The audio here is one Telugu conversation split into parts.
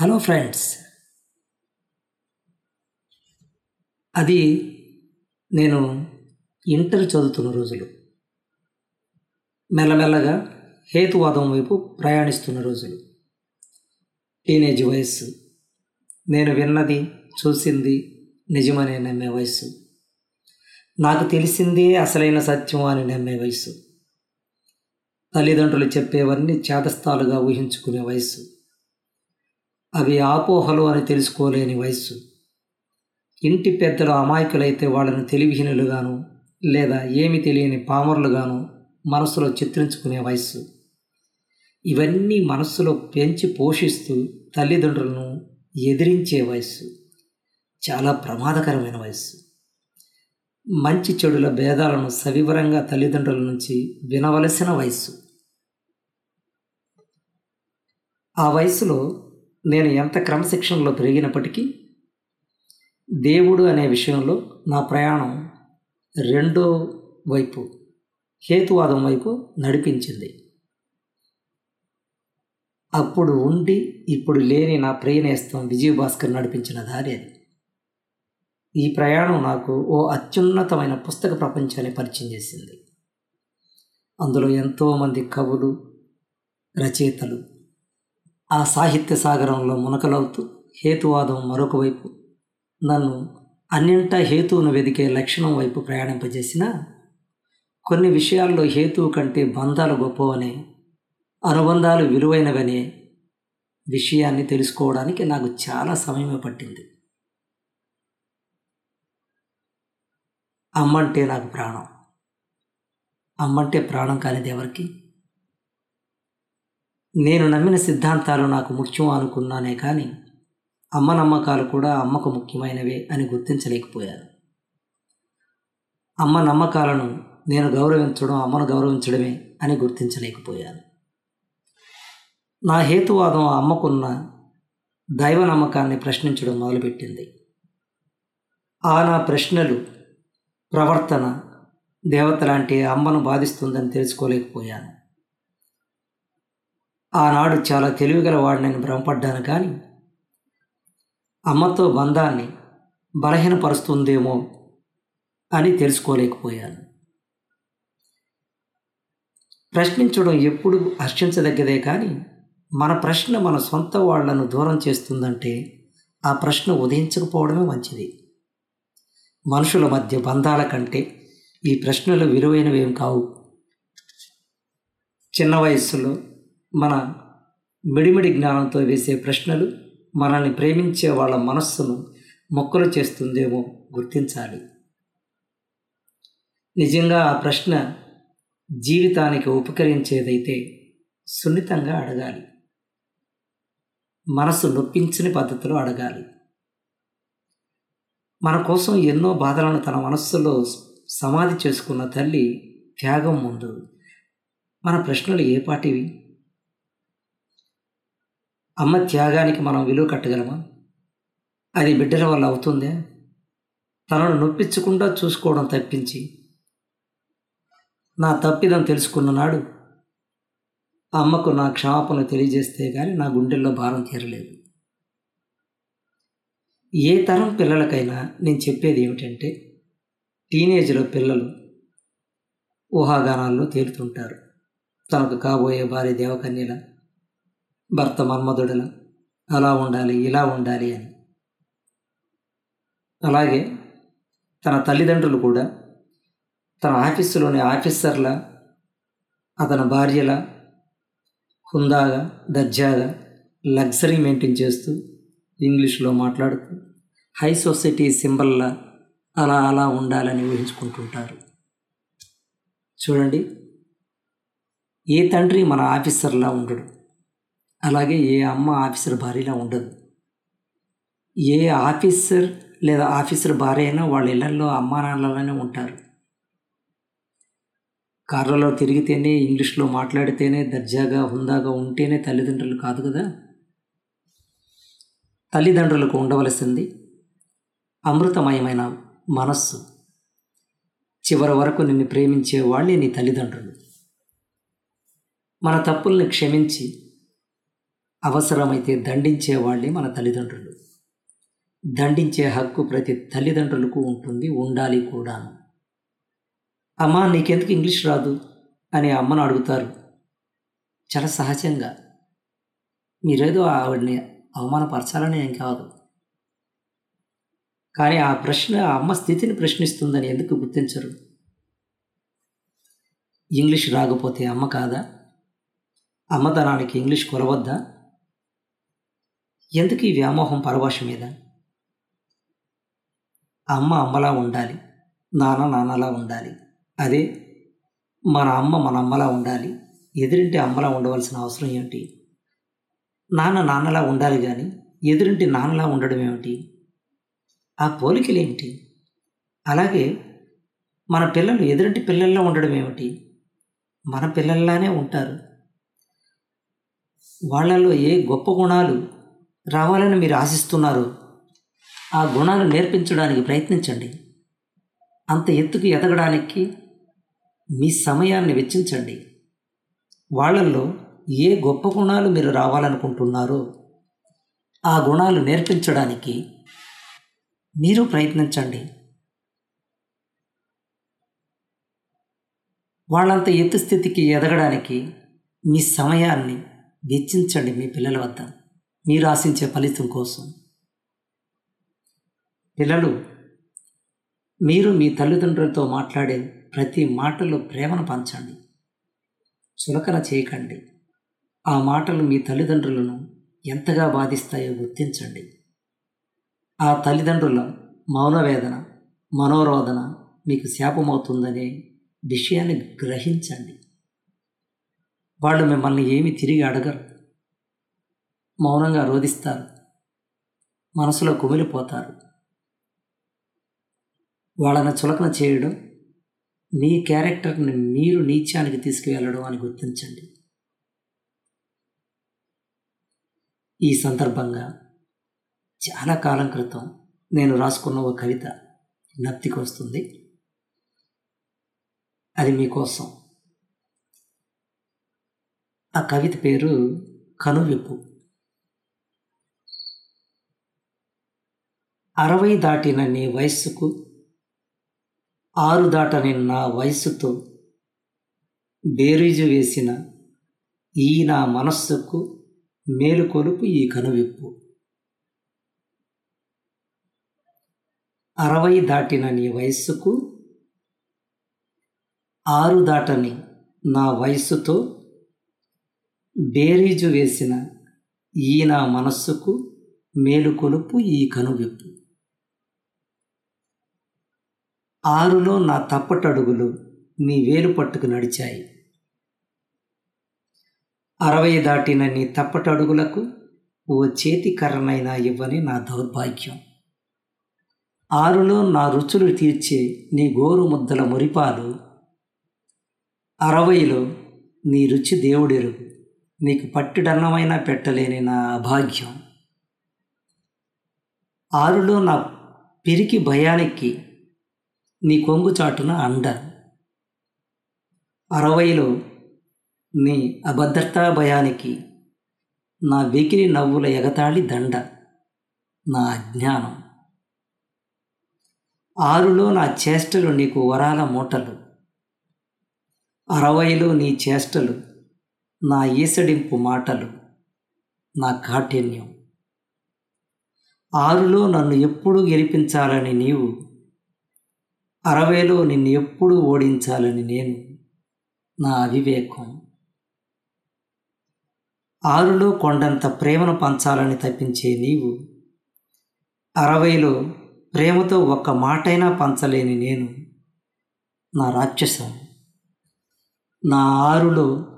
హలో ఫ్రెండ్స్ అది నేను ఇంటర్ చదువుతున్న రోజులు. మెల్లమెల్లగా హేతువాదం వైపు ప్రయాణిస్తున్న రోజులు. టీనేజ్ వయస్సు. నేను విన్నది చూసింది నిజమనే నమ్మే వయస్సు. నాకు తెలిసిందే అసలైన సత్యం అని నమ్మే వయస్సు. తల్లిదండ్రులు చెప్పేవన్నీ చేతస్థాలుగా ఊహించుకునే వయస్సు. అవి ఆపోహలు అని తెలుసుకోలేని వయస్సు. ఇంటి పెద్దలు అమాయకులైతే వాళ్ళను తెలివిహీనులుగాను లేదా ఏమి తెలియని పామరులుగాను మనసులో చిత్రించుకునే వయస్సు. ఇవన్నీ మనస్సులో పెంచి పోషిస్తూ తల్లిదండ్రులను ఎదిరించే వయస్సు. చాలా ప్రమాదకరమైన వయస్సు. మంచి చెడుల భేదాలను సవివరంగా తల్లిదండ్రుల నుంచి వినవలసిన వయస్సు. ఆ వయసులో నేను ఎంత క్రమశిక్షణలో పెరిగినప్పటికీ దేవుడు అనే విషయంలో నా ప్రయాణం రెండో వైపు హేతువాదం వైపు నడిపించింది. అప్పుడు ఉండి ఇప్పుడు లేని నా ప్రియనేస్తం విజయభాస్కర్ నడిపించిన దారి అది. ఈ ప్రయాణం నాకు ఓ అత్యున్నతమైన పుస్తక ప్రపంచాన్ని పరిచయం చేసింది. అందులో ఎంతోమంది కవులు రచయితలు ఆ సాహిత్య సాగరంలో మునకలవుతూ హేతువాదం మరొక వైపు నన్ను అన్నింటా హేతువును వెదికే లక్షణం వైపు ప్రయాణింపజేసిన కొన్ని విషయాల్లో హేతువు కంటే బంధాలు గొప్పవనే అనుబంధాలు విలువైనవనే విషయాన్ని తెలుసుకోవడానికి నాకు చాలా సమయమే పట్టింది. అమ్మంటే నాకు ప్రాణం. అమ్మంటే ప్రాణం కానిది ఎవరికి? నేను నమ్మిన సిద్ధాంతాలు నాకు ముఖ్యం అనుకున్నానే కానీ అమ్మ నమ్మకాలు కూడా అమ్మకు ముఖ్యమైనవే అని గుర్తించలేకపోయాను. అమ్మ నమ్మకాలను నేను గౌరవించడం అమ్మను గౌరవించడమే అని గుర్తించలేకపోయాను. నా హేతువాదం అమ్మకున్న దైవ నమ్మకాన్ని ప్రశ్నించడం మొదలుపెట్టింది. ఆ నా ప్రశ్నలు ప్రవర్తన దేవత లాంటి అమ్మను బాధిస్తుందని తెలుసుకోలేకపోయాను. ఆనాడు చాలా తెలివిగల వాడినని భ్రమపడ్డాను కానీ అమ్మతో బంధాన్ని బలహీనపరుస్తుందేమో అని తెలుసుకోలేకపోయాను. ప్రశ్నించడం ఎప్పుడు హర్షించదగ్గదే కానీ మన ప్రశ్న మన సొంత వాళ్ళను దూరం చేస్తుందంటే ఆ ప్రశ్న ఉదయించకపోవడమే మంచిది. మనుషుల మధ్య బంధాల కంటే ఈ ప్రశ్నలు విలువైనవేం కావు. చిన్న వయస్సులో మన మిడిమిడి జ్ఞానంతో వేసే ప్రశ్నలు మనల్ని ప్రేమించే వాళ్ళ మనస్సును మొక్కలు చేస్తుందేమో గుర్తించాలి. నిజంగా ఆ ప్రశ్న జీవితానికి ఉపకరించేదైతే సున్నితంగా అడగాలి. మనసు నొప్పించని పద్ధతిలో అడగాలి. మన కోసం ఎన్నో బాధలను తన మనస్సులో సమాధి చేసుకున్న తల్లి త్యాగం ముందు మన ప్రశ్నలు ఏ పాటివి? అమ్మ త్యాగానికి మనం విలువ కట్టగలమా? అది బిడ్డల వల్ల అవుతుందే? తనను నొప్పించకుండా చూసుకోవడం తప్పించి నా తప్పిదం తెలుసుకున్న నాడు అమ్మకు నా క్షమాపణ తెలియజేస్తే కానీ నా గుండెల్లో భారం తీరలేదు. ఏ తరం పిల్లలకైనా నేను చెప్పేది ఏమిటంటే టీనేజ్లో పిల్లలు ఊహాగానాల్లో తేలుతుంటారు. తనకు కాబోయే భార్య దేవకన్యల భర్త మన్మధుడల అలా ఉండాలి ఇలా ఉండాలి అని. అలాగే తన తల్లిదండ్రులు కూడా తన ఆఫీసులోని ఆఫీసర్ల అతని భార్యల హుందాగా దర్జాగా లగ్జరీ మెయింటైన్ చేస్తూ ఇంగ్లీష్లో మాట్లాడుతూ హై సొసైటీ సింబల్లా అలా అలా ఉండాలని ఊహించుకుంటుంటారు చూడండి ఏ తండ్రి మన ఆఫీసర్లా ఉండడు? అలాగే ఏ అమ్మ ఆఫీసర్ భార్యలా ఉండదు. ఏ ఆఫీసర్ లేదా ఆఫీసర్ భార్య అయినా వాళ్ళ ఇళ్ళలో అమ్మా నాన్నలనే ఉంటారు. కార్లలో తిరిగితేనే ఇంగ్లీష్లో మాట్లాడితేనే దర్జాగా హుందాగా ఉంటేనే తల్లిదండ్రులు కాదు కదా? తల్లిదండ్రులకు ఉండవలసింది అమృతమయమైన మనస్సు. చివరి వరకు నిన్ను ప్రేమించే వాళ్ళే నీ తల్లిదండ్రులు. మన తప్పుల్ని క్షమించి అవసరమైతే దండించే వాళ్ళే మన తల్లిదండ్రులు. దండించే హక్కు ప్రతి తల్లిదండ్రులకు ఉంటుంది ఉండాలి కూడాను. అమ్మా నీకెందుకు ఇంగ్లీష్ రాదు? అని అమ్మను అడుగుతారు. చాలా సహజంగా. మీరేదో ఆవిడని అవమానపరచాలని ఏం కాదు. కానీ ఆ ప్రశ్న ఆ అమ్మ స్థితిని ప్రశ్నిస్తుందని ఎందుకు గుర్తించరు? ఇంగ్లీష్ రాకపోతే అమ్మ కాదా? అమ్మతనానికి ఇంగ్లీష్ కొలవద్దా? ఎందుకు ఈ వ్యామోహం పరభాష మీద? అమ్మ అమ్మలా ఉండాలి నాన్న నాన్నలా ఉండాలి. అదే మన అమ్మ మన అమ్మలా ఉండాలి ఎదురింటి అమ్మలా ఉండవలసిన అవసరం ఏమిటి? నాన్న నాన్నలా ఉండాలి కానీ ఎదురింటి నాన్నలా ఉండడం ఏమిటి? ఆ పోలికలు ఏమిటి? అలాగే మన పిల్లలు ఎదురింటి పిల్లల్లో ఉండడం ఏమిటి? మన పిల్లల్లానే ఉంటారు. వాళ్ళలో ఏ గొప్ప గుణాలు రావాలని మీరు ఆశిస్తున్నారు. ఆ గుణాలు నేర్పించడానికి ప్రయత్నించండి. అంత ఎత్తుకు ఎదగడానికి మీ సమయాన్ని వెచ్చించండి. వాళ్ళల్లో ఏ గొప్ప గుణాలు మీరు రావాలనుకుంటున్నారో ఆ గుణాలు నేర్పించడానికి మీరు ప్రయత్నించండి. వాళ్ళంత ఎత్తు స్థితికి ఎదగడానికి మీ సమయాన్ని వెచ్చించండి మీ పిల్లల వద్ద. మీరు ఆశించే ఫలితం కోసం. పిల్లలు మీరు మీ తల్లిదండ్రులతో మాట్లాడే ప్రతి మాటలో ప్రేమను పంచండి. చులకన చేయకండి. ఆ మాటలు మీ తల్లిదండ్రులను ఎంతగా బాధిస్తాయో గుర్తించండి. ఆ తల్లిదండ్రుల మౌనవేదన మనోరోధన మీకు శాపమవుతుందనే విషయాన్ని గ్రహించండి. వాళ్ళు మిమ్మల్ని ఏమి తిరిగి అడగరు. మౌనంగా రోధిస్తారు. మనసులో కుమిలిపోతారు. వాళ్ళని చులకన చేయడం మీ క్యారెక్టర్ని మీరు నీచానికి తీసుకువెళ్ళడం అని గుర్తించండి. ఈ సందర్భంగా చాలా కాలం క్రితం నేను రాసుకున్న ఒక కవిత జ్ఞప్తికి వస్తుంది. అది మీకోసం. ఆ కవిత పేరు కనువిప్పు. అరవై దాటిన నీ వయస్సుకు ఆరు దాటని నా వయస్సుతో బేరీజు వేసిన ఈ నా మనస్సుకు మేలుకొలుపు ఈ కనువిప్పు. అరవై దాటిన నీ వయస్సుకు ఆరు దాటని నా వయస్సుతో బేరీజు వేసిన ఈ నా మనస్సుకు మేలుకొలుపు ఈ కనువిప్పు. ఆరులో నా తప్పటడుగులు నీ వేలు పట్టుకు నడిచాయి. అరవై దాటిన నీ తప్పటడుగులకు ఓ చేతి కర్రనైనా ఇవ్వని నా దౌర్భాగ్యం. ఆరులో నా రుచులు తీర్చే నీ గోరు ముద్దల మురిపాలు. అరవైలో నీ రుచి దేవుడెరుగు. నీకు పట్టిడన్నమైనా పెట్టలేని నా అభాగ్యం. ఆరులో నా పిరికి భయానికి నీ కొంగు చాటున అండ. అరవైలో నీ అభద్రతా భయానికి నా వెకిలి నవ్వుల ఎగతాళి దండ నా అజ్ఞానం ఆరులో నా చేష్టలు నీకు వరాల మూటలు. అరవైలో నీ చేష్టలు నా ఈసడింపు మాటలు నా కాఠిన్యం. ఆరులో నన్ను ఎప్పుడు గెలిపించాలని నీవు అరవైలో నిన్ను ఎప్పుడూ ఓడించాలని నేను నా అవివేకం. ఆరులో కొండంత ప్రేమను పంచాలని తప్పించే నీవు అరవైలో ప్రేమతో ఒక్క మాటైనా పంచలేని నేను నా రాక్షసం. నా ఆరులో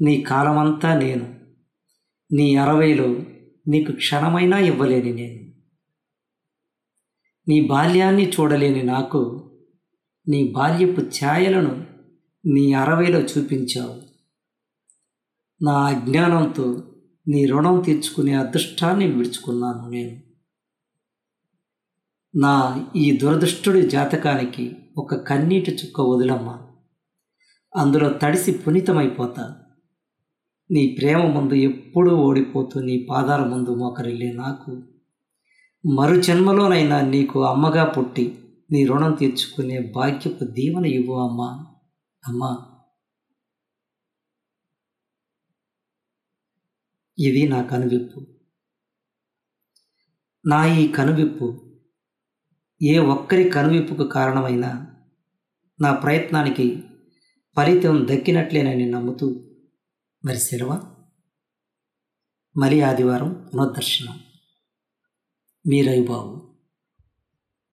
నీ కాలమంతా నేను నీ అరవైలో నీకు క్షణమైనా ఇవ్వలేని నేను. నీ బాల్యాన్ని చూడలేని నాకు నీ బాల్యపు ఛాయలను నీ అరవైలో చూపించావు. నా అజ్ఞానంతో నీ రుణం తీర్చుకునే అదృష్టాన్ని విడుచుకున్నాను నేను. నా ఈ దురదృష్టుడి జాతకానికి ఒక కన్నీటి చుక్క వదిలమ్మా. అందులో తడిసి పునీతమైపోతా. నీ ప్రేమ ముందు ఎప్పుడూ ఓడిపోతూ నీ పాదాల ముందు మోకరిల్లే నాకు మరు జన్మలోనైనా నీకు అమ్మగా పుట్టి నీ రుణం తీర్చుకునే భాగ్యపు దీవెన ఇవ్వు అమ్మా. అమ్మా. ఇది నా కనువిప్పు. నా ఈ కనువిప్పు ఏ ఒక్కరి కనువిప్పుకు కారణమైనా నా ప్రయత్నానికి ఫలితం దక్కినట్లేనని నమ్ముతూ మరి సెలవు? మరి ఆదివారం పునర్దర్శనం. మీ రవిబాబు